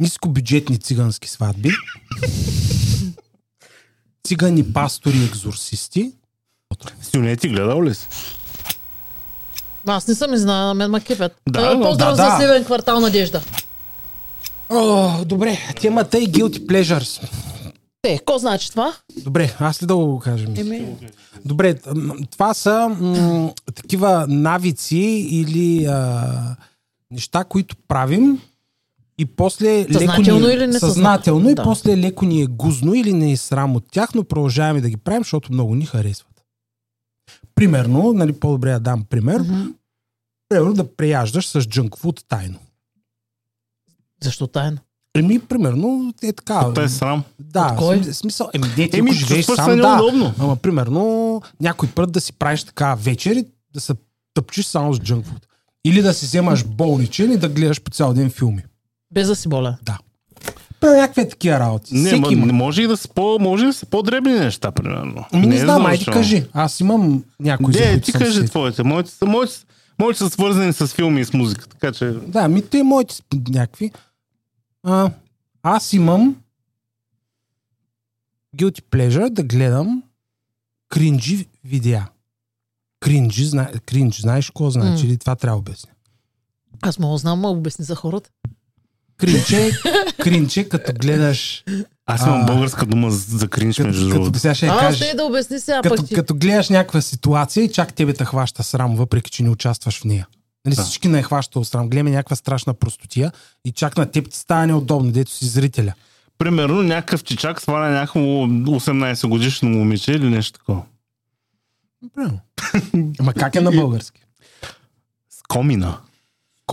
нискобюджетни цигански сватби, цигани пастори екзорсисти, Сюнети гледал ли си? Аз не съм и знала, на мен ма кипят. Да, Е, но- Поздрав да, за да. Сливен квартал Надежда. О, добре, темата е guilty pleasures. Те, ко значи това? Добре, аз ли да го кажем? Еми, Добре, това са м- такива навици или а, неща, които правим и после леко ни, или несъзнателно? съзнателно и Да. после леко ни е гузно или не е срам от тях, но продължаваме да ги правим, защото много ни харесват. Примерно, нали, по-добре да дам пример, мгм. примерно да преяждаш с джънкфуд тайно. защо тайно? Еми, примерно, е така. Те е срам. Да, От кой? см- смисъл. Еми, не, ти Еми, живееш сам, се да. неудобно. Ама, примерно, някой път да си правиш така вечер и да се тъпчиш само с джънкфуд. Или да си вземаш болничен и да гледаш по цял ден филми. Без да си боля. При някакви такива работи. Не, Всеки ма, има. не може и да са по, може да са по-дребни неща, примерно. Ами не, е знам, айди задължително. кажи. Аз имам някои, Не, ти кажи твоите. Моите, са- моите, моите са свързани с филми и с музика, така че... Да, ми те моите са някакви. А, аз имам guilty pleasure да гледам кринджи видеа. Кринджи, зна... кринж, знаеш какво значи? Или това трябва да обясня? Аз мога да знам, обясни за хората. Кринче, кринче, като гледаш, Аз имам А. българска дума за между като, като другото. сега ще А, кажеш, ще да обясни сега като, пък ти. като гледаш някаква ситуация и чак тебе те хваща срам, въпреки че не участваш в нея. Нали, Да. Всички не е хваща срам. Гледаме някаква страшна простотия и чак на теб ти става неудобно, дето си зрителя. Примерно някакъв чичак сваля някакво 18 годишно момиче или нещо такова. Правилно. Ама как е на български? С комина.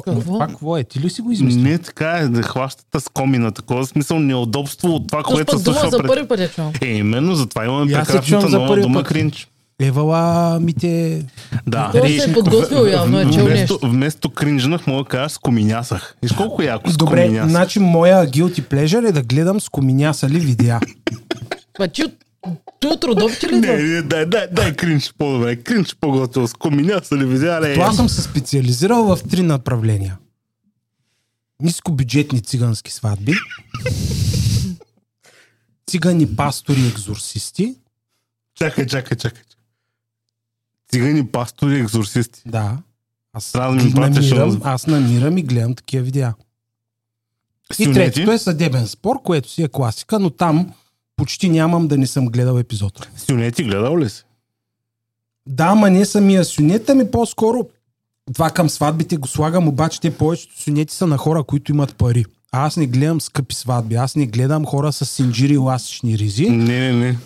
Какво? Това какво е? Ти ли си го измислил? Не така е, да хващате с комина. Такова смисъл неудобство от това, Точно което се дума случва за пред... първи път я чувам. Е, именно затова имаме прекрасната нова дума път. кринч. Евала ми те... Да. Той се е подготвил явно, е чел вместо, нещо. вместо кринжнах, мога да кажа скоминясах. Виж колко яко Добре, скоминясах. значи моя guilty pleasure е да гледам с коминясали видеа. Ма ти от ти от родовче ли? Не, не, дай, дай, дай кринч по-добре. Кринч по-готово. Скоминяса ли видя? Не. Това съм се специализирал в три направления. Нискобюджетни цигански сватби, цигани пастори екзорсисти, Чакай, чакай, чакай. Цигани, пастори, екзорсисти. да. Аз, Трябва да ми намирам, аз намирам и гледам такива видеа. И третото е съдебен спор, което си е класика, но там почти нямам да не съм гледал епизод. Сюнети гледал ли си? Да, ма не самия сюнет, ами по-скоро това към сватбите го слагам, обаче те повечето сюнети са на хора, които имат пари. А аз не гледам скъпи сватби, аз не гледам хора с синджири и ластични ризи. Не, не, не.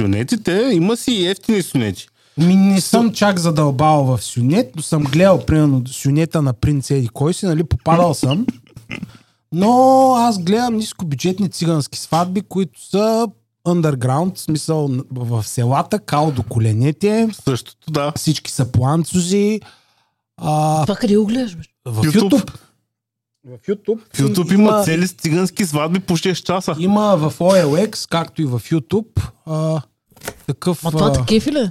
Сюнетите, има си и ефтини сюнети. Ми не съм чак задълбал в сюнет, но съм гледал примерно сюнета на принц Еди кой си, нали, попадал съм. Но аз гледам нискобюджетни цигански сватби, които са underground, в смисъл в селата, кал до коленете, Същото, да. всички са планцузи. А, Това къде го гледаш? бе? в YouTube. YouTube. В YouTube. В YouTube има цели цигански сватби по 6 часа. Има в OLX, както и в YouTube, а, такъв... Ма това а, кефи ли?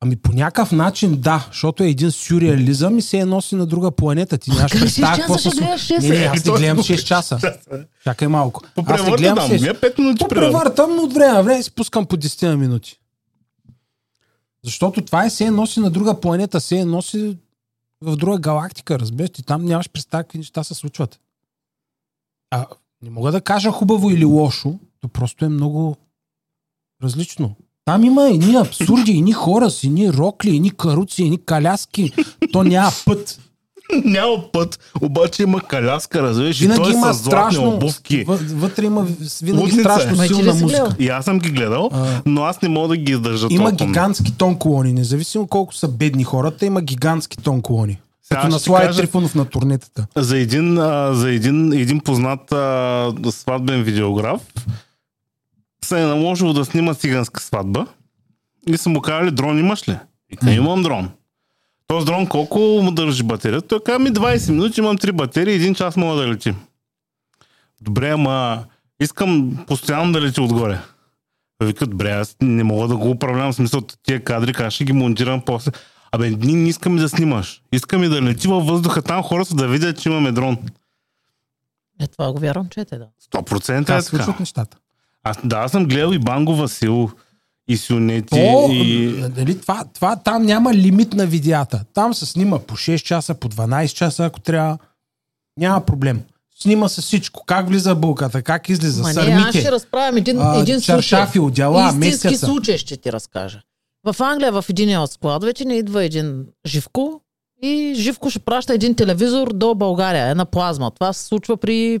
Ами по някакъв начин да, защото е един сюрреализъм и се е носи на друга планета. Ти нямаш представа какво се шест? Не, не, аз Точно. гледам 6 часа. Чакай малко. По Аз превърта гледам там. 6. Не 5 минути но от време на време си пускам по 10 на минути. Защото това е се е носи на друга планета, се е носи в друга галактика, разбираш? Ти там нямаш представа какви неща се случват. А не мога да кажа хубаво или лошо, то просто е много различно. Там има едни абсурди, едни хора с едни рокли, едни каруци, едни каляски. То няма път. Няма път, обаче има каляска, разбираш, и той е има с златни страшно... обувки. Въ- Вътре има винаги Лудница е. страшно силна си музика. И аз съм ги гледал, А. но аз не мога да ги издържа Има толкова. гигантски тон колони, независимо колко са бедни хората, има гигантски тон колони. Сега Като на Слави кажа- Трифонов на турнетата. За един, а, за един, един познат а, сватбен видеограф се е наложило да снима циганска сватба и са му казали, дрон имаш ли? И къде имам дрон? Този дрон колко му държи батерия? Той каза ми 20 минути, имам 3 батерии, един час мога да летим. Добре, ама искам постоянно да лети отгоре. Викат, добре, аз не мога да го управлявам, в смисъл тия кадри, как ще ги монтирам после. Абе, ние не искаме да снимаш. Искаме да лети във въздуха там, хората да видят, че имаме дрон. Е, това го вярвам, че е те, да. 100% Така е така. случват нещата. Аз, да, аз съм гледал и Банго Васил, и Сюнети, То, и... нали, това, това, там няма лимит на видеята. Там се снима по 6 часа, по 12 часа, ако трябва. Няма проблем. Снима се всичко. Как влиза булката, как излиза, Ма не, аз сърмите. ще разправям един, а, един случай. чаршафи, одяла, Истински месеца. случай ще ти разкажа. В Англия, в един от складовете, не идва един Живко и Живко ще праща един телевизор до България, една плазма. Това се случва при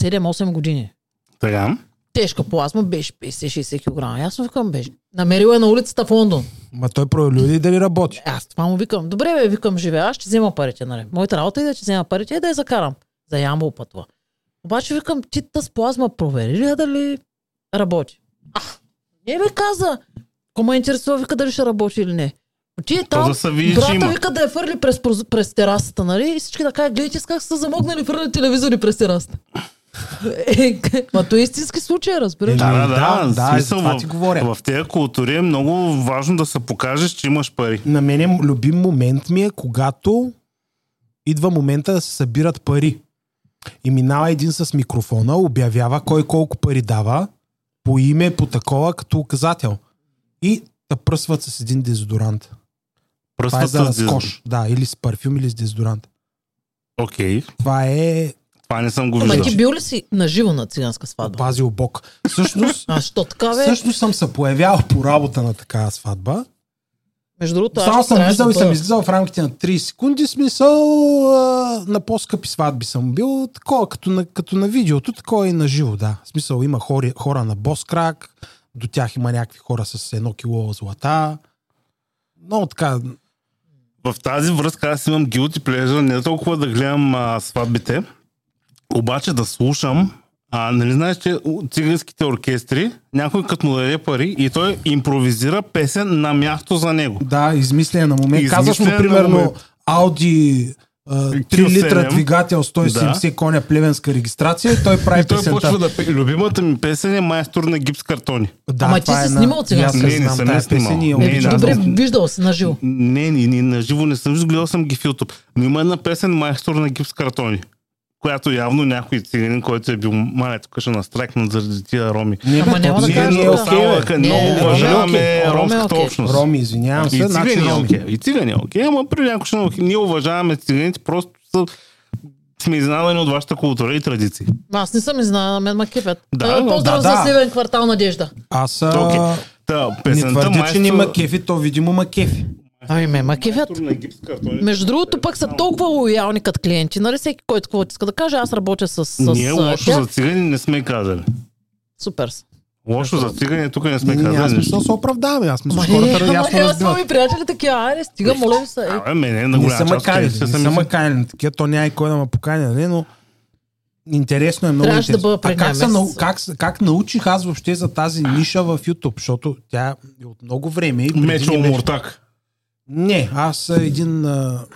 7-8 години. Така. Тежка плазма, беше 50-60 кг. Аз му викам, беше. Намерил е на улицата в Лондон. Ма той проявили дали работи. Аз това му викам, добре бе, викам, живе, аз ще взема парите, нали. Моята работа е да ще взема парите и да я закарам. За Ямбол пътва. Обаче викам, ти тази плазма провери ли дали работи? А, не ми каза. Кома интересува, вика дали ще работи или не. Отиде там, да брата вика да я фърли през, през терасата, нали? И всички да кажат, гледайте с как са замогнали фърли телевизори през терасата. Е, Ма то е истински случай, разбираш. Да, да, да, да. да, смисъл, това в- ти говоря. В тези култури е много важно да се покажеш, че имаш пари. На мене любим момент ми е, когато идва момента да се събират пари. И минава един с микрофона, обявява кой колко пари дава, по име, по такова, като указател. И да пръсват с един дезодорант. Това е за разкош. Да, или с парфюм, или с дезодорант. Окей. Това е Това не съм го Ама виждал. ти бил ли си наживо на циганска сватба? пазил Бог. Всъщност, А, що така, бе? всъщност съм се появял по работа на такава сватба. Между другото, Само съм влизал и съм излизал в рамките на 30 секунди. Смисъл а, на по-скъпи сватби съм бил. Такова, като на, като на видеото, такова и на живо, да. В смисъл има хори, хора на бос крак, до тях има някакви хора с едно кило злата. Много така. В тази връзка аз имам guilty pleasure, не толкова да гледам а, сватбите, обаче да слушам. А, нали знаеш, че циганските оркестри, някой като му даде пари и той импровизира песен на място за него. Да, измисляне на момент. Казваш му, примерно, момент. Ауди 3 Q7. литра двигател, 170 коня плевенска регистрация и той прави И той песента. почва да пее. Любимата ми песен е майстор на гипс картони. Да, Ама ти е си снимал циганска? я Не, не съм я снимал. Не, Не, не, аз добре, виждал си наживо. Не, не, не, на живо не съм гледал съм ги в YouTube. Но има една песен майстор на гипс картони, която явно някой циганин, който е бил мале, тук ще настракнат заради тия роми. Не, Ама няма да не е Не, много е уважаваме е ромската общност. Роми, извинявам И се. Значи цигани е окей. И цигани е окей, ама при някой ще е. Ние уважаваме циганите, просто са, сме изненадани от вашата култура и традиции. Аз не съм изненада, мен ма кефят. Да, Е, но- Поздрав да, за да. Сливен квартал Надежда. Аз а, Та, не песента твърдя, че не ма майстор... кефи, то видимо ма кефи. Ами ме ма кефят. майстор на гипс картони. Между другото, пък са толкова лоялни като клиенти. Нали всеки, който какво иска да каже, аз работя с, с Ние лошо за цигани не сме казали. Супер. са. Лошо за цигани тук не сме не, аз казали. мисля да се оправдаваме. Аз мисля, хората ама ясно е, аз разбиват. мои приятели такива, айде, стига, моля ви се. Е, Абе, мене на Не голяма са ма част не са са ми ма се- канили. Такива, то няма и кой да ме поканя, нали, но интересно е много Трябваше да бъда а как, нау- как, как научих аз въобще за тази ниша в YouTube? Защото тя е от много време. Мечо Муртак. Не, аз един... А...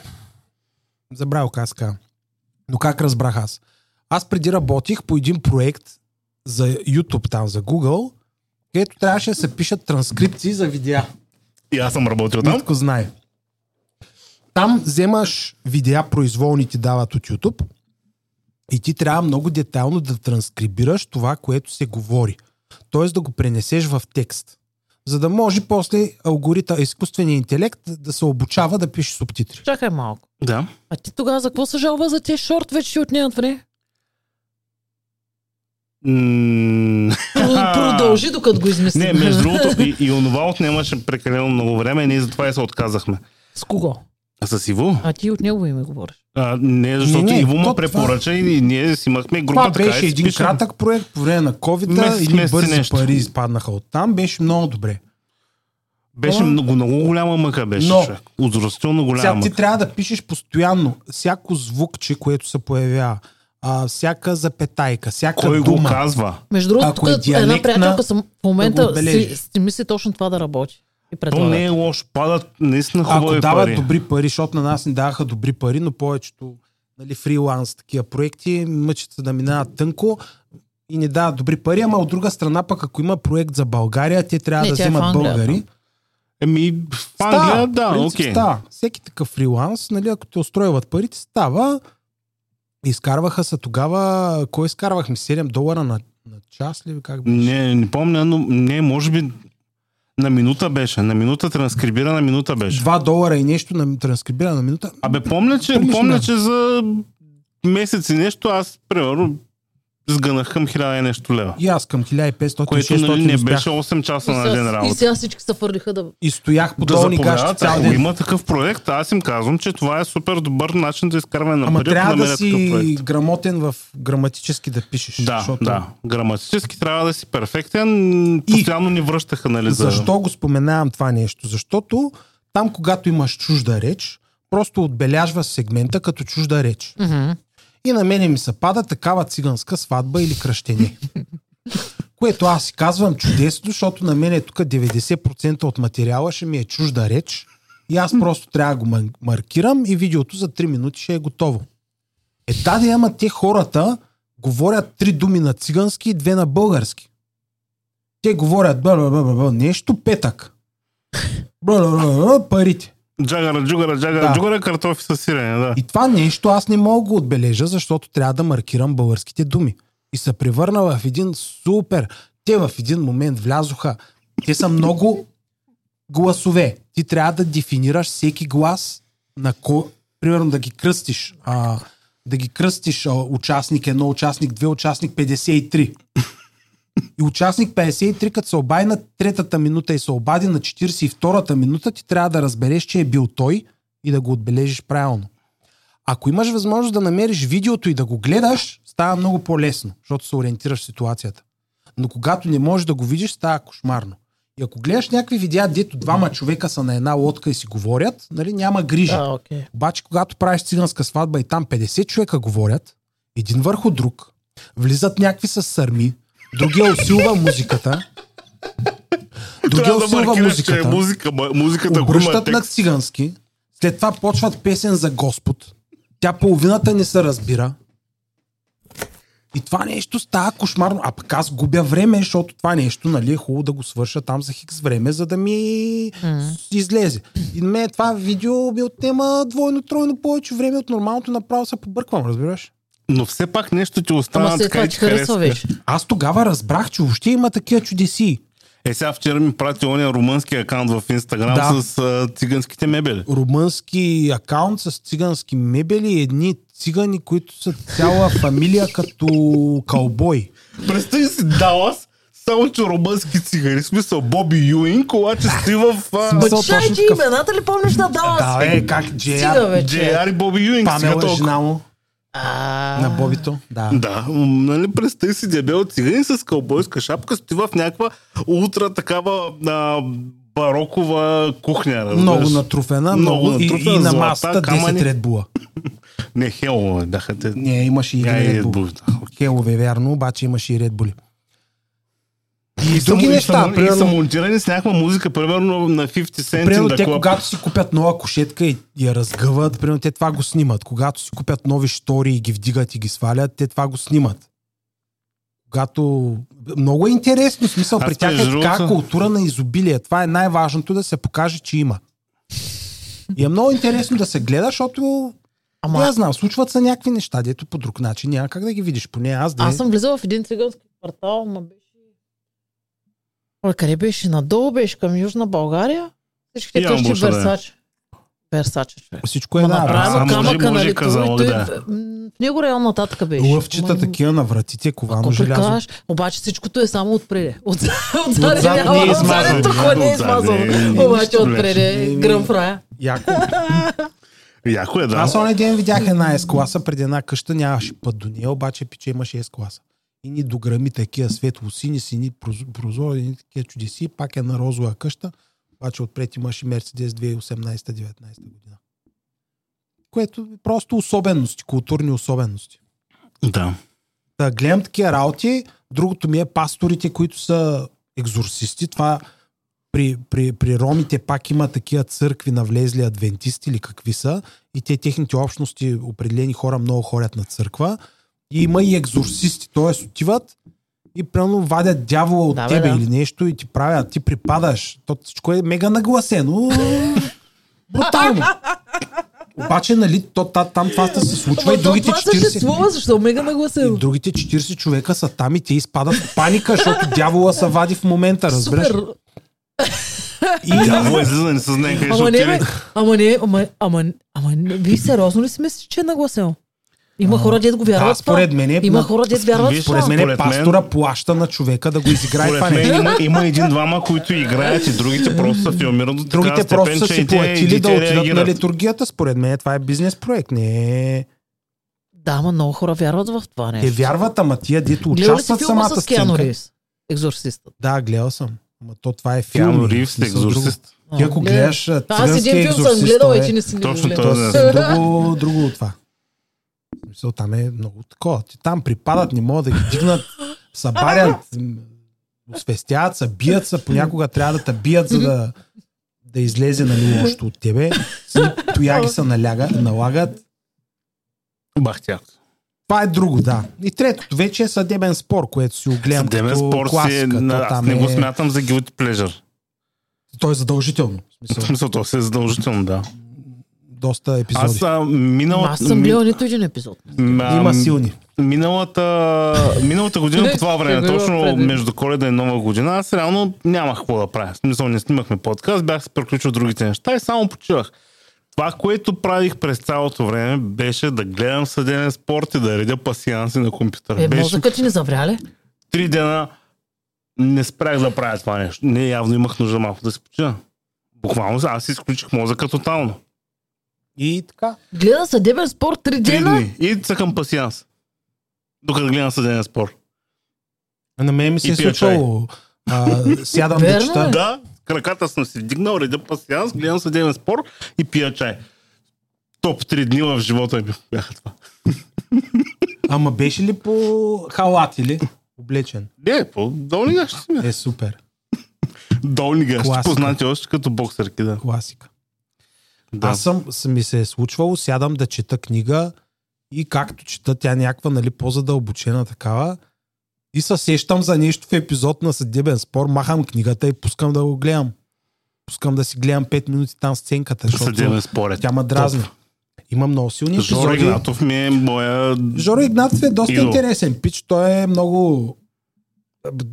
Се казва. Но как разбрах аз? Аз преди работих по един проект за YouTube там, за Google, където трябваше да се пишат транскрипции за видеа. И аз съм работил там. Митко знае. Там вземаш видеа, произволни ти дават от YouTube и ти трябва много детайлно да транскрибираш това, което се говори. Тоест да го пренесеш в текст. За да може после алгоритъм, изкуственият интелект да се обучава да пише субтитри. Чакай малко. Да. А ти тогава за какво се жалва за тези шорт, вече ще отнемат време? Продължи, докато го измислим. Не, между другото, и, и онова отнемаше прекалено много време, ние затова и се отказахме. С кого? А с Иво? А ти от него име говориш. А, не, защото Не, не, Иво това- препоръча и ние си имахме група Това така. беше един пишем. кратък проект по време на COVID Месец, или месец и бързи нещо. пари изпаднаха от там. Беше много добре. Беше Това- много, много голяма мъка беше, Но- човек. Озрастително голяма Сега ти мъка. трябва да пишеш постоянно всяко звукче, което се появява, а, всяка запетайка, всяка Кой го дума. казва? Между другото, е една приятелка съм, в да момента го отбележиш. си, си мисли точно това да работи. И То предлага. не е лошо. Падат наистина Ако хубави дават пари. добри пари, защото на нас не даваха добри пари, но повечето нали, фриланс такива проекти мъчат се да минават тънко и не дават добри пари, ама от друга страна пък ако има проект за България, те трябва Не, да е вземат Англия, българи. Еми, в Англия, да, окей. става. Всеки такъв фриланс, нали, ако те устройват парите, става. Изкарваха се тогава, кой изкарвахме? 7 долара на, на час ли? Как беше? Не, не помня, но не, може би на минута беше. На минута транскрибира, на минута беше. 2 долара и нещо на транскрибира на минута. Абе, помня, че, помня, че за месец и нещо аз, примерно, сгънах към 1000 и нещо лева. И аз към 1500 Което 600 нали, не беше 8 часа И на ден сега, и работа. сега всички се фърлиха да... И стоях по Да долни гащи цял ако ден. има такъв проект, аз им казвам, че това е супер добър начин да изкарваме на Ама пари, трябва да си грамотен в граматически да пишеш. Да, защото... да. Граматически трябва да си перфектен. Постоянно ни връщаха, нали, за... Защо го споменавам това нещо? Защото там, когато имаш чужда реч, просто отбеляжва сегмента като чужда реч. Мгм. И на мене ми се пада такава циганска сватба или кръщене. Което аз си казвам чудесно, защото на мен е тук 90% от материала ще ми е чужда реч. И аз просто трябва да го мар- маркирам и видеото за 3 минути ще е готово. Е, да, да, ама те хората говорят три думи на цигански и две на български. Те говорят бла, бла, бла, нещо петък. Бла, бла, бла, парите. Джагара, джугара, джагара, Да. джугара, картофи с сирене, да. И това нещо аз не мога да го отбележа, защото трябва да маркирам българските думи. И се превърна в един супер. Те в един момент влязоха. Те са много гласове. Ти трябва да дефинираш всеки глас на ко... Примерно да ги кръстиш. А, да ги кръстиш а, участник едно, участник две, участник 53. И участник 53, като се обади на третата минута и се обади на 42-та минута, ти трябва да разбереш, че е бил той и да го отбележиш правилно. Ако имаш възможност да намериш видеото и да го гледаш, става много по-лесно, защото се ориентираш в ситуацията. Но когато не можеш да го видиш, става кошмарно. И ако гледаш някакви видеа, дето двама човека са на една лодка и си говорят, нали, няма грижа. А, окей. Обаче, когато правиш циганска сватба и там 50 човека говорят, един върху друг, влизат някакви с сърми, другия усилва музиката, другия Трябва да усилва маркираш, е музиката, музика, ма- музиката обръщат на цигански, след това почват песен за Господ, тя половината не се разбира. И това нещо става кошмарно. А пък аз губя време, защото това нещо нали, е хубаво да го свърша там за хикс време, за да ми М. излезе. И на мен това видео ми отнема двойно, тройно повече време от нормалното, направо се побърквам, разбираш? Но все пак нещо ти остана Ама след така това и ти ти харесва, харесва. виж. Аз тогава разбрах, че въобще има такива чудеси. Е, сега вчера ми прати ония румънски акаунт в Инстаграм Да. с а, циганските мебели. Румънски акаунт с цигански мебели едни цигани, които са цяла фамилия като кълбой. Представи си Далас, само че румънски цигани, в смисъл Боби Юинг, обаче стои в а, Смисъл, Чай, точно че имената ли помниш на Далас? Да, бе, как Стига Джея, вече. JR и Боби Юинг. сега Памела е толкова. жена му А, на Бобито. Да. Да, нали, представи си дебел цигани с кълбойска шапка, стои в някаква ултра такава а, барокова кухня. разбираш. Много натруфена, Много много, и, натруфена, и на злата, масата 10 камъни. редбула. Не, хело, бяха те. Не, имаше и и Bull. Хелове, вярно, обаче имаше и Red Bull. И, И, други са, неща. и, са, и са примерно, монтирани с някаква музика, примерно на 50 Cent примерно те, Club. когато си купят нова кошетка и я разгъват, примерно те това го снимат. Когато си купят нови штори и ги вдигат и ги свалят, те това го снимат. Когато... Много е интересно, смисъл, Аз при тях е между така култура на изобилие. Това е най-важното да се покаже, че има. И е много интересно да се гледа, защото ама. Я знам, случват се някакви неща, дето по друг начин няма как да ги видиш. Поне аз да. аз съм влизала в един цигански квартал, ма беше... Ой, къде беше? Надолу беше към Южна България. Всичките къщи да е. Версаче, човек. Всичко е да. Направено може- камъка, може нали? казала, той- да. В него реално нататък беше. Лъвчета Ама- такива на вратите, ковано Ако желязо. прикажеш, обаче всичкото е само отпреде. Отзад няма, не е отзади измазано. тук не е Отзади измазано. е- Обаче отпреде гръм в рая. Яко. Яко е, да. Аз онен ден видях една S-класа преди една къща, нямаше път до нея, обаче пиче имаше S-класа. И ни дограми такива светло-сини, сини проз- прозори, ни такива чудеси, пак е на розова къща, обаче отпред имаше Мерцедес 2018-19 година. Което е просто особености, културни особености. Да. Да, гледам такива работи. Другото ми е пасторите, които са екзорсисти. Това при, при, при ромите пак има такива църкви на влезли адвентисти или какви са. И те техните общности, определени хора много ходят на църква. И има и екзорсисти, т.е. отиват и прямо вадят дявола от Да, бе, тебе да. или нещо и ти правят, ти припадаш. То всичко е мега нагласено. Брутално. Обаче, нали, то, та, там това се случва Ама и другите това 40... съществува, защо мега И нагласено? другите 40 човека са там и те изпадат в паника, защото дявола се вади в момента, разбираш? Супер. И Дявол е излиза, не ще Ама не, ама не, ама, ама, ама не, вие сериозно ли си мислите, че е нагласено? Има хора, дет го вярват да, според мен е- Има хора, дет вярват Виж, това. според мен пастора плаща на човека да го изиграе Според мен има, има един-двама, които играят и другите просто са филмират до Другите степен, просто са си платили да отидат на литургията. Според мен това е бизнес проект. Не е... Да, ама много хора вярват в това нещо. Те вярват, ама тия, дето участват самата с сценка. Ривз? Екзорсистът. Да, гледал съм. Ама то това е филм. Киано Ривз, друго. екзорцист. Ти ако гледаш Аз един филм съм гледал и е- че не си Точно това, е друго, друго от това. В Смисъл, там е много такова. Ти там припадат, не могат да ги дигнат, събарят, м, освестяват се, бият се, понякога трябва да те бият, за да, да излезе нали, лошото от тебе. Тояги се наляга, налагат. Бах тях. Това е друго, да. И третото вече е съдебен спор, което си огледам Съдебен като спор си, класика. е- То аз не го е- смятам за guilty pleasure. То е задължително. В В смисъл, смисъл, то се е задължително, да. Доста епизоди. Аз а, минала, Аз съм гледал нито един епизод. м- Има силни. Миналата, миналата година по това време, точно между коледа и нова година, аз реално нямах какво да правя. В смисъл, не снимахме подкаст, бях се приключил другите неща и само почивах. Това, което правих през цялото време, беше да гледам съдебен спорт и да редя пасианси на компютъра. Е, беше мозъкът ти не завря ли? три дена не спрях да правя това нещо. Не, явно имах нужда малко да се почина. Буквално аз изключих мозъка тотално. И така. Гледа съдебен спорт три Три дена. дни. И цъкам пасианс. Докато гледам съдебен спор. А На мен ми се И е пия случвало. А, сядам да чета. Да, краката съм си вдигнал, редя пасианс, гледам съдебен спор и пия чай. Топ три дни в живота ми бяха това. Ама беше ли по халат или облечен? Не, по долни гащи си ми. Е, супер. Долни гащи, Класика. познати още като боксерки, да. Класика. Да. Аз съм, ми се е случвало, сядам да чета книга и както чета тя някаква нали, по-задълбочена такава и се сещам за нещо в епизод на съдебен спор, махам книгата и пускам да го гледам. Пускам да си гледам 5 минути там сценката, защото Съдебен спор е тя ме дразни. Има много силни Жоро епизоди. Игнатов ми е моя... Жоро Игнатов е доста Идол. интересен пич. Той е много...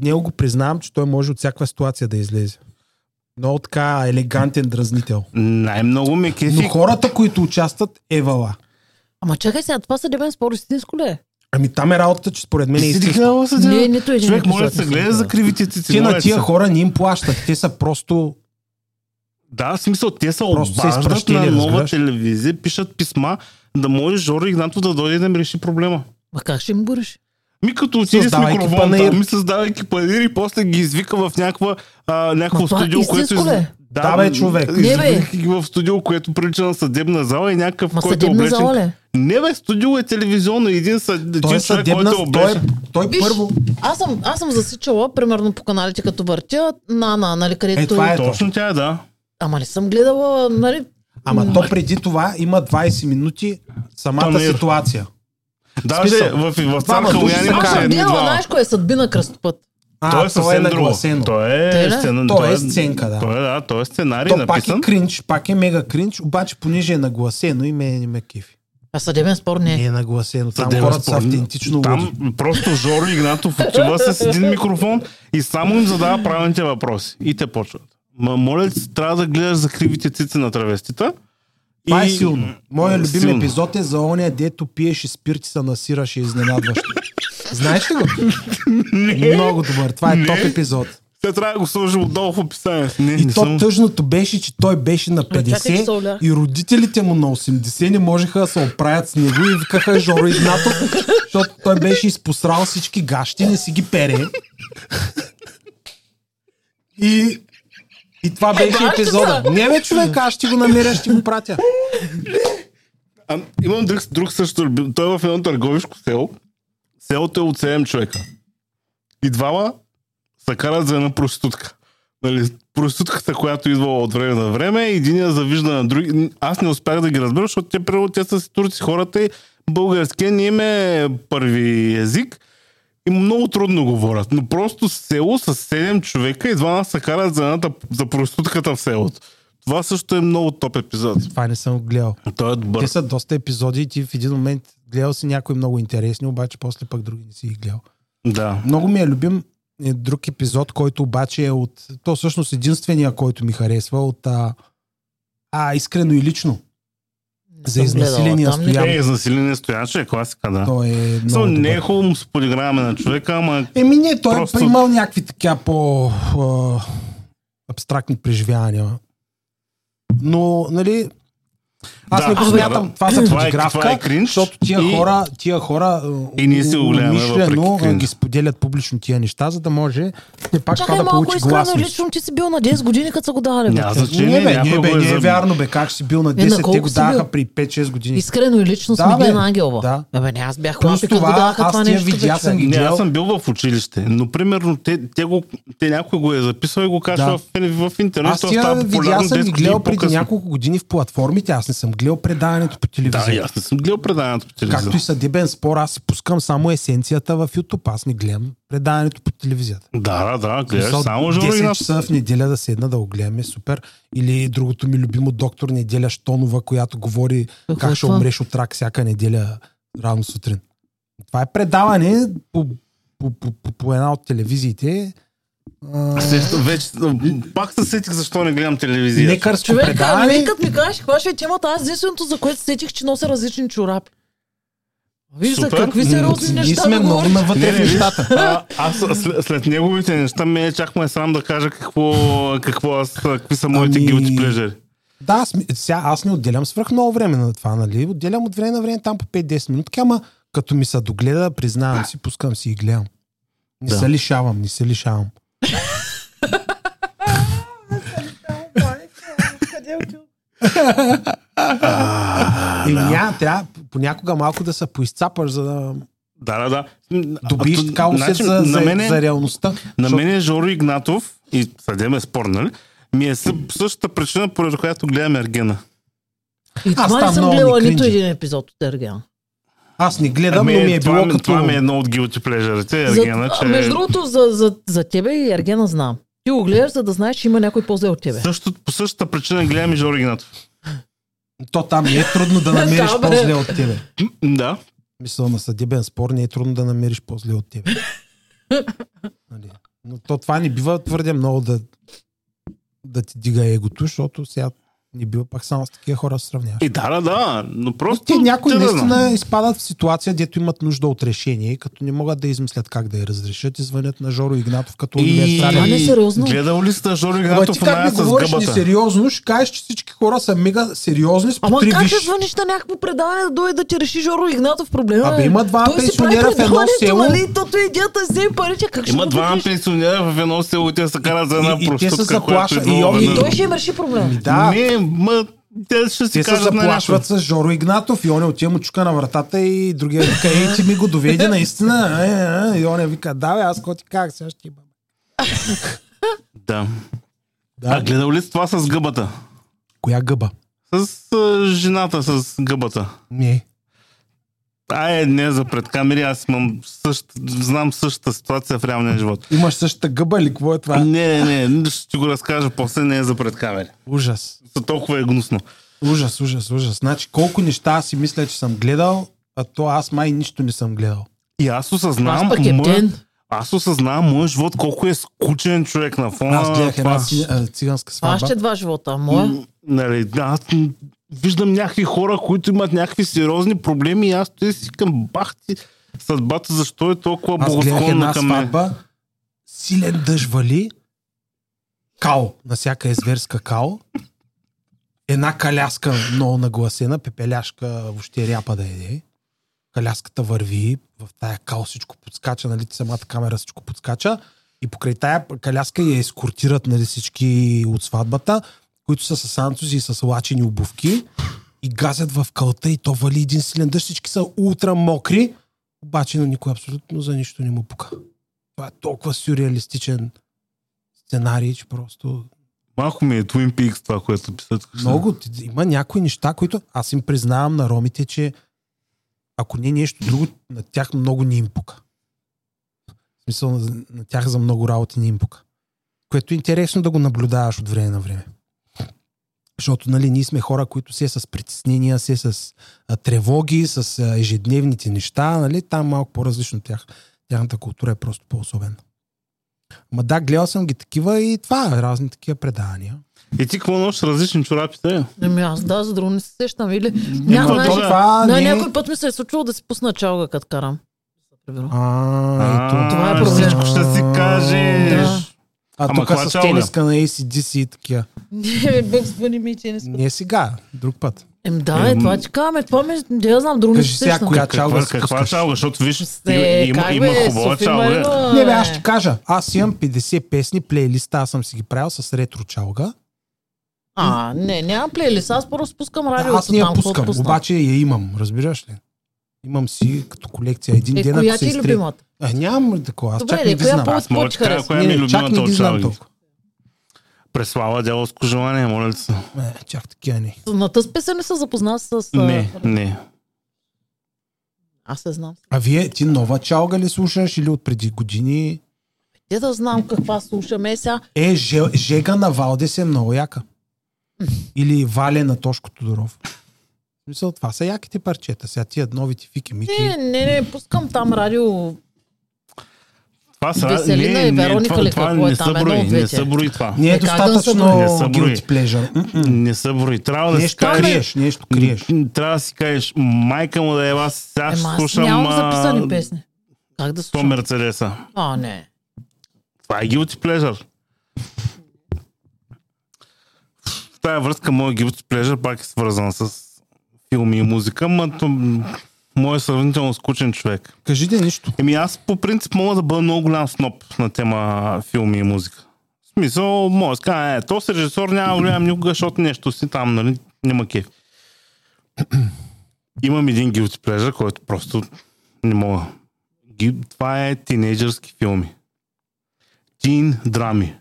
Него го признавам, че той може от всяка ситуация да излезе. Много така елегантен дразнител. Най-много ме Но кефи. хората, които участват, е вала. Ама чакай сега, това съдебен спор истинско ли е? Ами там е работата, че според мен е съдебен? Не, нито един Човек може да се гледа за кривите цици. Те на тия хора не им плащат. Те са просто... Да, в смисъл, те са обаждат на нова разбираш? телевизия, пишат писма, да може Жоро Игнатов да дойде да ми реши проблема. Ма как ще им го реши? Ми като отиде с Създавайки микрофон панаир. там, ми създавайки панир и после ги извика в някаква, а, някакво това студио, което... ли е? Да, бе, човек. Не, бе. Ги в студио, което прилича на съдебна зала и някакъв, Ма който е съдебна облечен... зала ли? е? Не бе, студио е телевизионно. Един, съд... Той е съдебна... който е Той, облечен. той Виж, първо... аз съм, аз съм засичала, примерно по каналите, като въртя, на, на, нали, където... Е, това е Точно тя е, да. Ама не съм гледала, нали, Ама то преди това има 20 минути самата ситуация. Даже в, в, в цар Калуян имаше едни два. знаеш кое е съдбина кръстопът. А, Той е то е съвсем друго. нагласено. Той Те е, ли? сцена, То е сценка, да. Той е, да, той е сценарий То пак написан. е кринч, пак е мега кринч, обаче понеже е нагласено и ме, не ме кефи. А съдебен спор не Не е. е нагласено. Там Съдебен хората са спор. автентично луди. Там просто Жоро Игнатов отива с един микрофон и само им задава правилните въпроси. И те почват. Ма, моля трябва да гледаш за кривите цици на травестита. Това е силно. Моя любим Силно. епизод е за оня, дето пиеш и спирт и се насираш и е изненадващо. Знаеш ли го? Много добър. Това е Не. топ епизод. Те трябва да го сложим отдолу в описанието. Не, И не то съм... тъжното беше, че той беше на Ама чакай, че се 50 оля. и родителите му на 80 не можеха да се оправят с него и викаха Жоро Игнатов, защото той беше изпосрал всички гащи, не си ги пере. И, и това беше баща епизода. Не бе човек, аз ще го намеря, ще го пратя. А, имам друг, друг също. Той е в едно търговишко село. Селото е от 7 човека. И двама се карат за една проститутка. Нали, проститутката, която идва от време на време, единия завижда на други. Аз не успях да ги разбера, защото те, примерно, те са си турци хората и българския не им е първи език. И много трудно говорят. Но просто село с 7 човека и двама се карат за, едната, за проститутката в селото. Това също е много топ епизод. Това не съм гледал. Той е добър. Те са доста епизоди и ти в един момент гледал си някои много интересни, обаче после пък други не си ги гледал. Да. Много ми е любим е друг епизод, който обаче е от... То всъщност единствения, който ми харесва от... А, а искрено и лично. За изнасиления стоян. Е, изнасиление стоянче е класика, да. Той е So, не е хубаво му се подиграваме на човека, ама Еми не, той Просто- е имал някакви така по а, абстрактни преживявания. Но, нали, аз Да, не го смятам, да. това за Това е- подигравка, това е кринж защото тия и- хора, тия хора а, И ние гледаме умишлено, кринж. ги споделят публично тия неща, за да може не пак Чакай това да малко, получи искрено и гласност. лично ти си бил на 10 години, като са го давали. бе. няма Не, значение. бе, някой не, бе, е не е вярно, бе, как си бил на на 10, те го даха при 5-6 години. Искрено и лично Да, сме бе. били на Ангелова. Да. Абе, не, аз бях лапи, като го аз това нещо. бе, съм ги Не, гледал. аз съм бил в училище, но примерно те, те, те някой го е записал и го качва Да. в, интернет. Аз тия видеа съм 10 ги години гледал преди няколко години в платформите, аз не съм гледал предаването по Да, телевизия. и аз не съм гледал предаването по телевизора. Както и съдебен спор, аз си пускам само есенцията в YouTube, аз не гледам предаването по телевизията. Да, да, да, гледаш Смисъл, само Жоро 10 Игнатов. часа в неделя да седна да го гледаме, супер. Или другото ми любимо доктор Неделя Штонова, която говори Какво как ще умреш от рак всяка неделя рано сутрин. Това е предаване по, по, по, по, по една от телевизиите. А, Сещам, Вече, пак се сетих защо не гледам телевизия. лекарско Човек, предаване. мен като ми кажеш каква ще е темата, аз единственото, за което се сетих, че нося различни чорапи. Виж за Супер. какви сериозни Ние неща сме да много навътре Не, в не, нещата. а, аз след, след неговите неща ме чак ме е срам да кажа какво, какво аз, какви са моите Ами- guilty pleasure. Да, сега аз не отделям свръх много време на това, нали? Отделям от време на време там по 5-10 минутки, ама като ми се догледа, признавам си, пускам си и гледам. Не Да. се лишавам, не се лишавам. И няма, трябва понякога малко да се поизцапаш, за да Да, да, да. то- така усет значи, за, за, на мене, за реалността. на мен е Жоро Игнатов и съдем е спор, нали? Ми е съ- същата причина, поради която гледам Ергена. И това не съм гледала нито един епизод от Ергена. Аз не гледам, Ами, но ми е това, било ми- като... това ми е едно от guilty pleasure За, Ергена, че... а, Между другото, за, за, за тебе и Ергена знам. Ти го гледаш, за да знаеш, че има някой по-зле от тебе. Също, по същата причина гледам и Игнатов. То там не е трудно да намериш Да, бе. по-зле от тебе. Да. Мисля, на съдебен спор не е трудно да намериш по-зле от тебе. нали? Но то това не бива твърде много да, да ти дига егото, защото сега не бива пак само с такива хора да сравняваш. И да, да, да, но просто... Те някои те да знам. наистина изпадат в ситуация, дето имат нужда от решение, и като не могат да измислят как да я разрешат и звънят на Жоро Игнатов като И... универсален. Това не е сериозно. Гледал ли сте Жоро Ама Игнатов ти как ми говориш несериозно, ще кажеш, че всички хора са мега сериозни с по Ама как висши. звъниш на някакво предаване да дойде да ти реши Жоро Игнатов проблема? Абе, е? има два Той си прави пенсионера в едно село. Нали? Тото идеята си вземе парите, как Има покриеш? пенсионера в едно село и те се карат за една проститутка, която заплаша- идва и той ще им реши проблема. Да, Не, ма, те ще си Те се кажат на заплашват някой. с Жоро Игнатов и он отива му чука на вратата и другия вика, ей, ти ми го доведе наистина. Е, е, и он вика, да бе, аз какво ти как сега ще ти бъда. Да. Да. А гледал ли това с гъбата? Коя гъба? С а, жената с гъбата. Не. А е, не за пред камери, аз имам същ, знам същата ситуация в реалния живот. Имаш същата гъба или какво е това? Не, не, не, ще ти го разкажа после, не е за пред камери. Ужас. За толкова е гнусно. Ужас, ужас, ужас. Значи колко неща аз си мисля, че съм гледал, а то аз май нищо не съм гледал. И аз осъзнавам, Аз е птен. аз осъзнавам моят живот колко е скучен човек на фона. Аз гледах една това- циганска сватба. ще два живота. Моя? Нали, да, аз виждам някакви хора, които имат някакви сериозни проблеми и аз той си към бах ти съдбата, защо е толкова благосклонна към мен. силен дъжд вали, кал, насяка е зверска кал, една каляска много нагласена, пепеляшка въобще ряпа да еде. Каляската върви, в тая кал всичко подскача, нали, самата камера всичко подскача и покрай тая каляска я ескортират нали, всички от сватбата, които са с антузи и с лачени обувки и газят в кълта и то вали един силен дъжд, всички са ултра мокри, обаче на никой абсолютно за нищо не му пука. Това е толкова сюрреалистичен сценарий, че просто Малко ми е Twin Peaks това, което писат. много. Има някои неща, които аз им признавам на ромите, че ако не нещо друго, на тях много не им пука. В смисъл, на, на тях за много работи не им пука. Което е интересно да го наблюдаваш от време на време. Защото нали, ние сме хора, които се с притеснения, се с а, тревоги, с а, ежедневните неща. Нали? Там малко по-различно тях. Тяхната култура е просто по-особена. Ма да, гледал съм ги такива и това, разни такива предавания. И ти какво носиш различни чорапите? Ами аз да, за друго не се сещам. Или... Ня, Ня, знаеш, то това на не... някой път ми се е случвало да си пусна чалга, като карам. А, това е проблем. Всичко ще си кажеш. А Ама тук каква с тениска на ACDC и такива. Не, бъкс бъни ми, че не. Не сега, друг път. Ем да, е, това ти казваме. Това ми, да я знам, друго не се сега, коя Каква, чалга си каква чалга? Защото виж, Е, има, има бе, хубава чалга. Не бе, е. аз ще кажа. Аз имам 50 песни, плейлиста, аз съм си ги правил с ретро чалга. А, не, няма плейлист, аз просто спускам радио. аз не я пускам, обаче я имам, разбираш ли? Имам си като колекция. Един Е, ден, коя ти е изтре... любимата? А, нямам такова, аз Добре, чак не ги знам. Аз мога да кажа, коя ми е не, чак любимата от толкова. Преслава дяволско желание, моля ли се? Не, чак такива не. На тъс песен не се запозна с... Не, не. Аз не знам. А вие, ти нова чалга ли слушаш или от преди години? Те да знам каква слушаме е, сега. Е, Же, Жега на Валдес е много яка. Или Валя на Тошко Тодоров. В Смисъл, това са яките парчета. Сега тия новите фики мики. Не, не, не, пускам там радио. Това са... Веселина не, и не, Вероника това, ли, това какво е не там, са едно брои, не са брои това. Не е Е, достатъчно? Не са брои. Не са брои. Трябва да си Нещо кажеш... криеш, нещо криеш. Трябва да си кажеш, майка му да е аз сега ще Ема аз слушам нямам записани песни. Как да слушам? Мерцедеса. А, не. Това е guilty pleasure. В тая връзка моят guilty pleasure пак е свързан с филми и музика, но мой е сравнително скучен човек. Кажите нищо. Еми аз по принцип мога да бъда много голям сноп на тема филми и музика. В смисъл, може да кажа, е, този режисьор няма да гледам никога, защото нещо си там, нали, няма кеф. Имам един guilty pleasure, който просто не мога. Това е тинейджърски филми. Тин драми.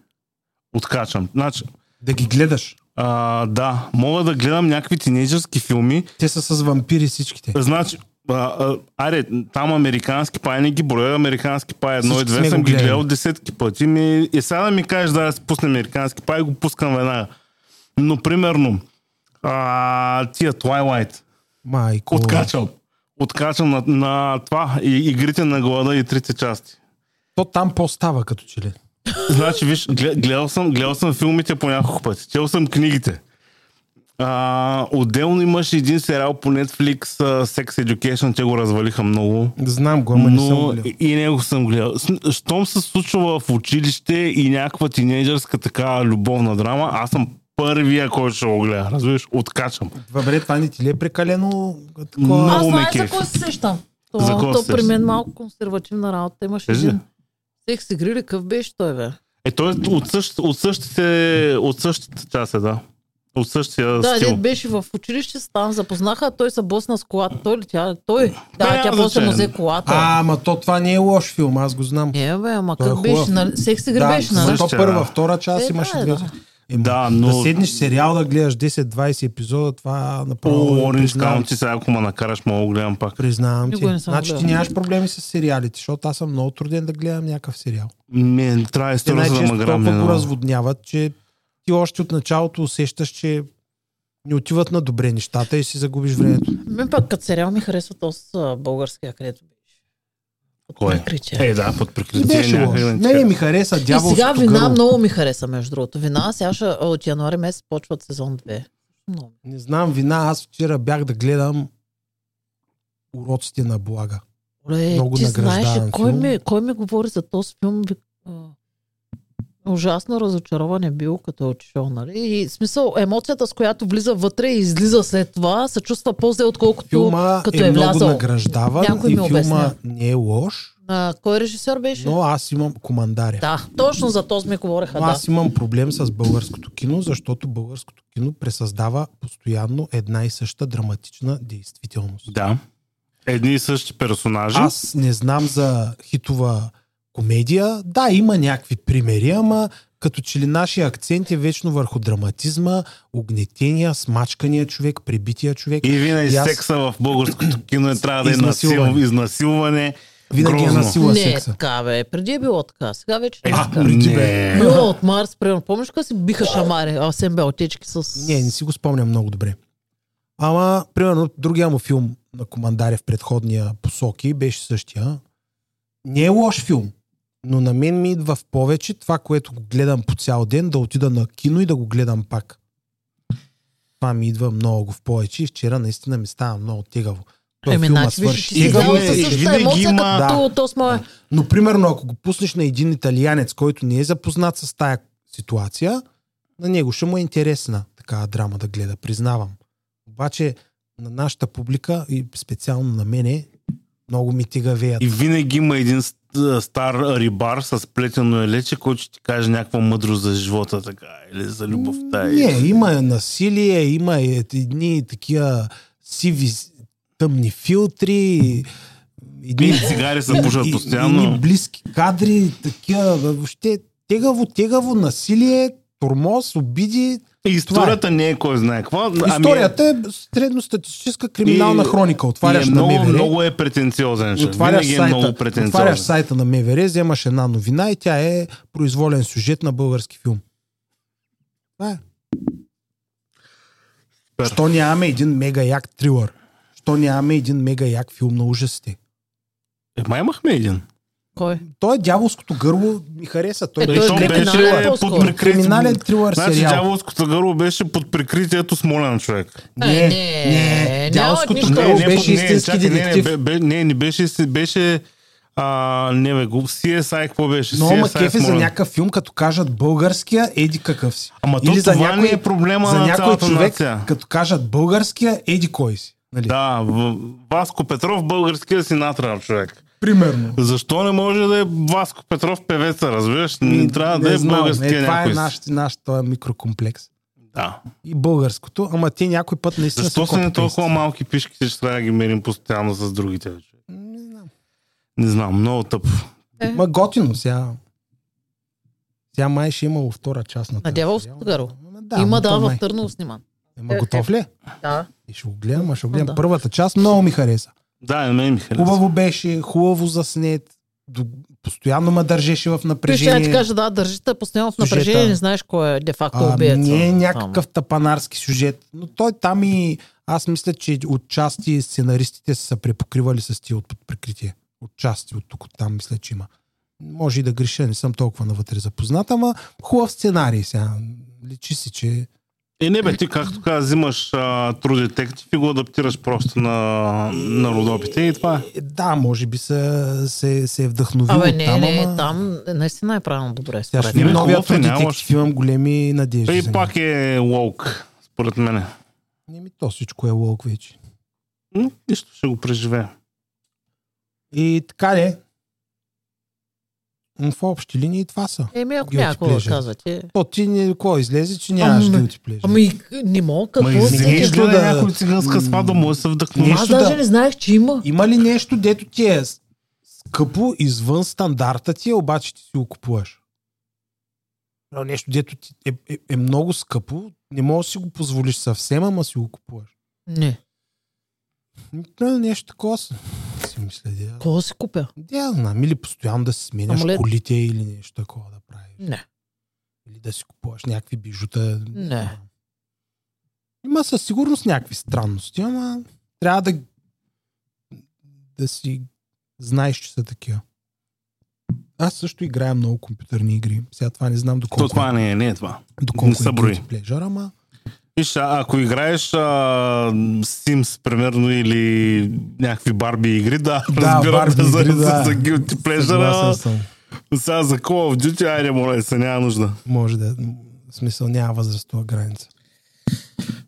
Откачам. Значи, Да ги гледаш. А, да, мога да гледам някакви тинейджърски филми, Те са с вампири всичките. Значи, а, а, аре, там американски пай не ги броя, американски пай едно и две съм ги гледал десетки пъти. Ми, и сега да ми кажеш да си пусна американски пай, го пускам веднага. Но, примерно, а, тия Twilight, Майко. откачам. Откачам на, на това, и, игрите на глада и трите части. То там по-става като че ли. Значи, виж, глед- гледал съм, гледал съм филмите по няколко пъти. Чел съм книгите. А, отделно имаше един сериал по Netflix, Sex Education, те го развалиха много. Знам го, ама не съм Но гледал. и него съм гледал. Щом се случва в училище и някаква тинейджърска така любовна драма, аз съм първия, който ще го гледа. Разбираш? Откачам. Добре, това не ти ли е прекалено такова? Много Аз знае за кой се сещам. То, За то при мен малко консервативна работа. Имаше Кажи. един секс игри ли къв беше той, бе? Е, той е от, същ, от, същите, от същата част е, да. От същия Да, стил. дед беше в училище, там запознаха, той се блъсна с колата. Той ли тя? Той. Да, няма тя после му взе колата. А, ама то това не е лош филм, аз го знам. Е, бе, ама Той е как хубав. беше? Нали? Секс игри да, беше, нали? Същия, първа, да. втора част Е, имаше да, две. да. Ема, Да, но... Да седнеш сериал да гледаш 10-20 епизода, това направо О, Orange признавам, County, сега ако ме накараш, мога да гледам пак. признавам ти. Никога не Значи ти гледал. нямаш проблеми с сериалите, защото аз съм много труден да гледам някакъв сериал. Ми, трябва да Те изтърва, за да най-често ме го но- разводняват, че ти още от началото усещаш, че не отиват на добре нещата и си загубиш времето. Мен пък като сериал ми харесва този българския, където Кой? прикритие. Е, да, под прикритие беше лошо. Не, не ми хареса И дяволското сега вина гърло. много ми хареса, между другото. Вина сега ще, от януари месец почват сезон 2. Много. Не знам, вина. Аз вчера бях да гледам уроците на блага. Оле, Много ти знаеш, кой ми, кой ми говори за този филм? Ужасно разочароване бил, като е отишъл, нали? И смисъл, емоцията, с която влиза вътре и излиза след това, се чувства по-зле, отколкото Филма като е, е много влязъл. награждаван Някой и ми филма не е лош, А, кой режисьор беше? но аз имам командаря. Да, точно за този ми говореха, Но да. аз имам проблем с българското кино, защото българското кино пресъздава постоянно една и съща драматична действителност. Да. Едни и същи персонажи. Аз не знам за хитова комедия. Да, има някакви примери, ама като че ли нашия акцент е вечно върху драматизма, огнетения, смачкания човек, пребития човек. И винаги И аз- секса в българското кино е трябва да е Изнасилване. насил, изнасилване. Винаги е Грозно. насила не, секса. така бе. Преди е било така. Сега вече не е А, така. преди бе. Не. Било от Марс, примерно. Помниш как си биха шамари, а СМБ отечки с... Не, не си го спомням много добре. Ама, примерно, другия му филм на Командаря в предходния посоки беше същия. Не е лош филм, но на мен ми идва в повече това, което го гледам по цял ден, да отида на кино и да го гледам пак. Това ми идва много в повече и вчера наистина ми става много тегаво. Той Еми, филма значи, виж, свърши. ти Тегаво е, същата емоция, има- като то с моя. Но примерно, ако го пуснеш на един италианец, който не е запознат с тая ситуация, на него ще му е интересна такава драма да гледа, признавам. Обаче на нашата публика и специално на мене много ми тигавеят. И винаги има един стар рибар с плетено елече, който ще ти каже някаква мъдрост за живота, така, или за любовта. Не, или- има насилие, има е- едни такива сиви, тъмни филтри, едни, цигари се пушат постоянно. едни близки кадри, такива, въобще тегаво, тегаво насилие, тормоз, обиди. И историята не е кой знае какво. ами- Историята е средностатистическа криминална И- хроника. и Отваряш е на много, МВР, много е претенциозен. отваряш, Винаги е сайта, много отваряш претенциозен. сайта на МВР, вземаш една новина и тя е произволен сюжет на български филм. Това е. Супер. Що нямаме един мега як трилър? Що нямаме един мега як филм на ужасите? Е, май имахме един. Кой? Той е дяволското гърло, ми хареса. Той Е, беше той е то криминален беше под прикритие. криминален трилър Значи сериал. дяволското гърло беше под прикритието Смолен човек. Не, Е, не, не, дяволското няма нищо. гърло не, беше не, истински не, не, детектив. не, не беше, си- беше а, не бе, го- CSI какво беше? Много ма кефи за някакъв филм, като кажат българския, еди какъв си. Ама то Или за това някой- не е проблема за на някой човек, нация. като кажат българския, еди кой си. Нали? Да, в- Васко Петров, българския си натрал човек. Примерно. Защо не може да е Васко Петров певеца, разбираш? Не, трябва да е знам. българския е, това някой. е си. наш, наш този микрокомплекс. Да. И българското, ама те някой път наистина Защо са копипейст. толкова малки пишките, че трябва да ги мерим постоянно с другите? Не знам. Не знам, много тъпо. Е. Ма готино сега. Сега май ще имало втора част на На този дяволското сериал. гърло. Ама Да, Има ма да в. Търново сниман. Ема готов ли? е? Да. И ще го гледам, а ще го гледам. Да. Първата част много ми хареса. Да, на мен ми хареса. Хубаво беше, хубаво заснет. Постоянно ме държеше в Виж, ще напрежение. ти кажа, да, държите постоянно в Сюжета. напрежение, не знаеш кой е де-факто А, убиеца. не е Там. някакъв тапанарски сюжет, но той там и аз мисля, че от части сценаристите са се препокривали с тия от прикритие. От части от тук, от там мисля, че има. Може и да греша, не съм толкова навътре запознат, ама хубав сценарий сега. Личи си, че Е, не бе, ти както каза, взимаш а, True Detective и го адаптираш просто на, на родопите и това е. е, да, може би се, се, се е вдъхновил Абе, не, там, не, ама... там наистина е правилно добре. Сега ще видим Не, новия детектив, лошо. имам големи надежди. И пак е лоук, според мене. него. Еми, то всичко е лок вече. Нищо ще го преживее. И така де. В общи линии това са. Еми, ако някой казвате. То ти не, какво излезе, че нямаш Ами, guilty pleasure. Ами, не мога, какво Ма си? нещо да... да- някой циганска сватба може да се вдъхнови? Нещо Аз даже да- не знаех, че има. Има ли нещо, дето ти е скъпо извън стандарта ти, обаче ти си го купуваш? Но Нещо, дето ти е, е, е много скъпо, не можеш да си го позволиш съвсем, ама си го купуваш. Не. Да, нещо такова си, мисля. Де, Кого си купя? да знам, или постоянно да си сменяш Амулет? колите или нещо такова да правиш. Не. Или да си купуваш някакви бижута. Не. Има със сигурност някакви странности, ама трябва да да си знаеш, че са такива. Аз също играя много компютърни игри. Сега това не знам То доколко, това не е, не е това. доколко не са е брои. pleasure, ама Виж, ако играеш а, Sims, примерно, или някакви Барби игри, да, Да, разбирам Барби да, за, игри, за, да. за guilty pleasure, сега за Call of Duty, айде, моля се, няма нужда. Може да. В смисъл няма възрастова граница.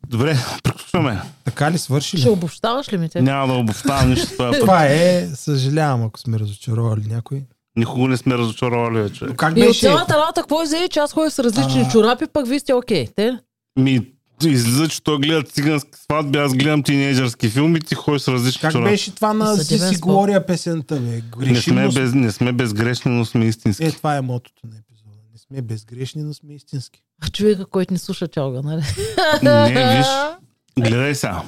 Добре, приключваме. Така ли свърши ли? Ще обобщаваш ли ми те? Няма да обобщавам нищо това път. Това е, съжалявам, ако сме разочаровали някой. Никога не сме разочаровали, човек. Но как И от беше? цялата работа, какво излезе, че аз ходя с различни А. чорапи, пък вие сте окей. Те? Ми, излиза, че той гледа цигански сватби, аз гледам тинейджърски филми, ти ходиш с различни Как чорапи. беше това на Сиси спор. Глория песента, бе? Не сме, без, не сме безгрешни, но сме истински. Е, това е мотото на епизода. Не сме безгрешни, но сме истински. А човека, който не слуша чалга, нали? Не, виж, гледай сега.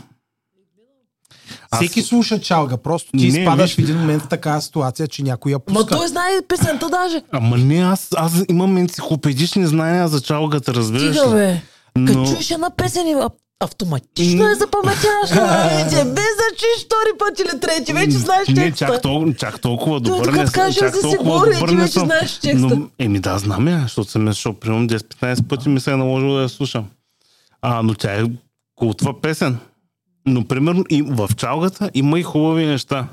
Аз- Всеки слуша чалга, просто ти Не, изпадаш виж- в един момент в такава ситуация, че някой я Ма пуска. той знае песента даже. Ама не, аз, аз имам енциклопедични знания за чалгата, разбираш Стига, ли? бе. Като Но... чуеш една песен автоматично я запаметяваш на. Без да чуеш втори път или трети, вече знаеш не, текста. чак, толкова, чак толкова добър като не съм. чак си толкова добър не съм. знаеш текста. Но, еми да, знам я, защото съм я примерно 10-15 пъти ми се е наложило да я слушам. А, но тя е култова песен. Но примерно и в чалгата има и хубави неща.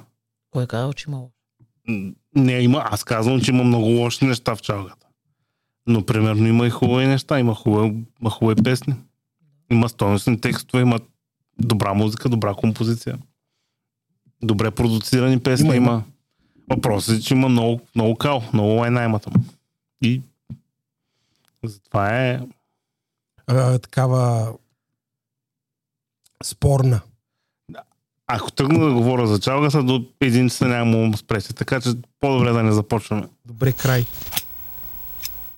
Кой казал, че има? Не, има, аз казвам, че има много лоши неща в чалгата. Но примерно има и хубави неща, има хубави, има хубави песни. Има стойностни текстове, има добра музика, добра композиция. Добре продуцирани песни Има, има. Въпросът е, че има много, много кал, много лайна има там. И затова е... А, такава спорна. Ако тръгна да говоря за чалгата, до един часа няма му спрете. Така че по-добре да не започваме. Добре, край.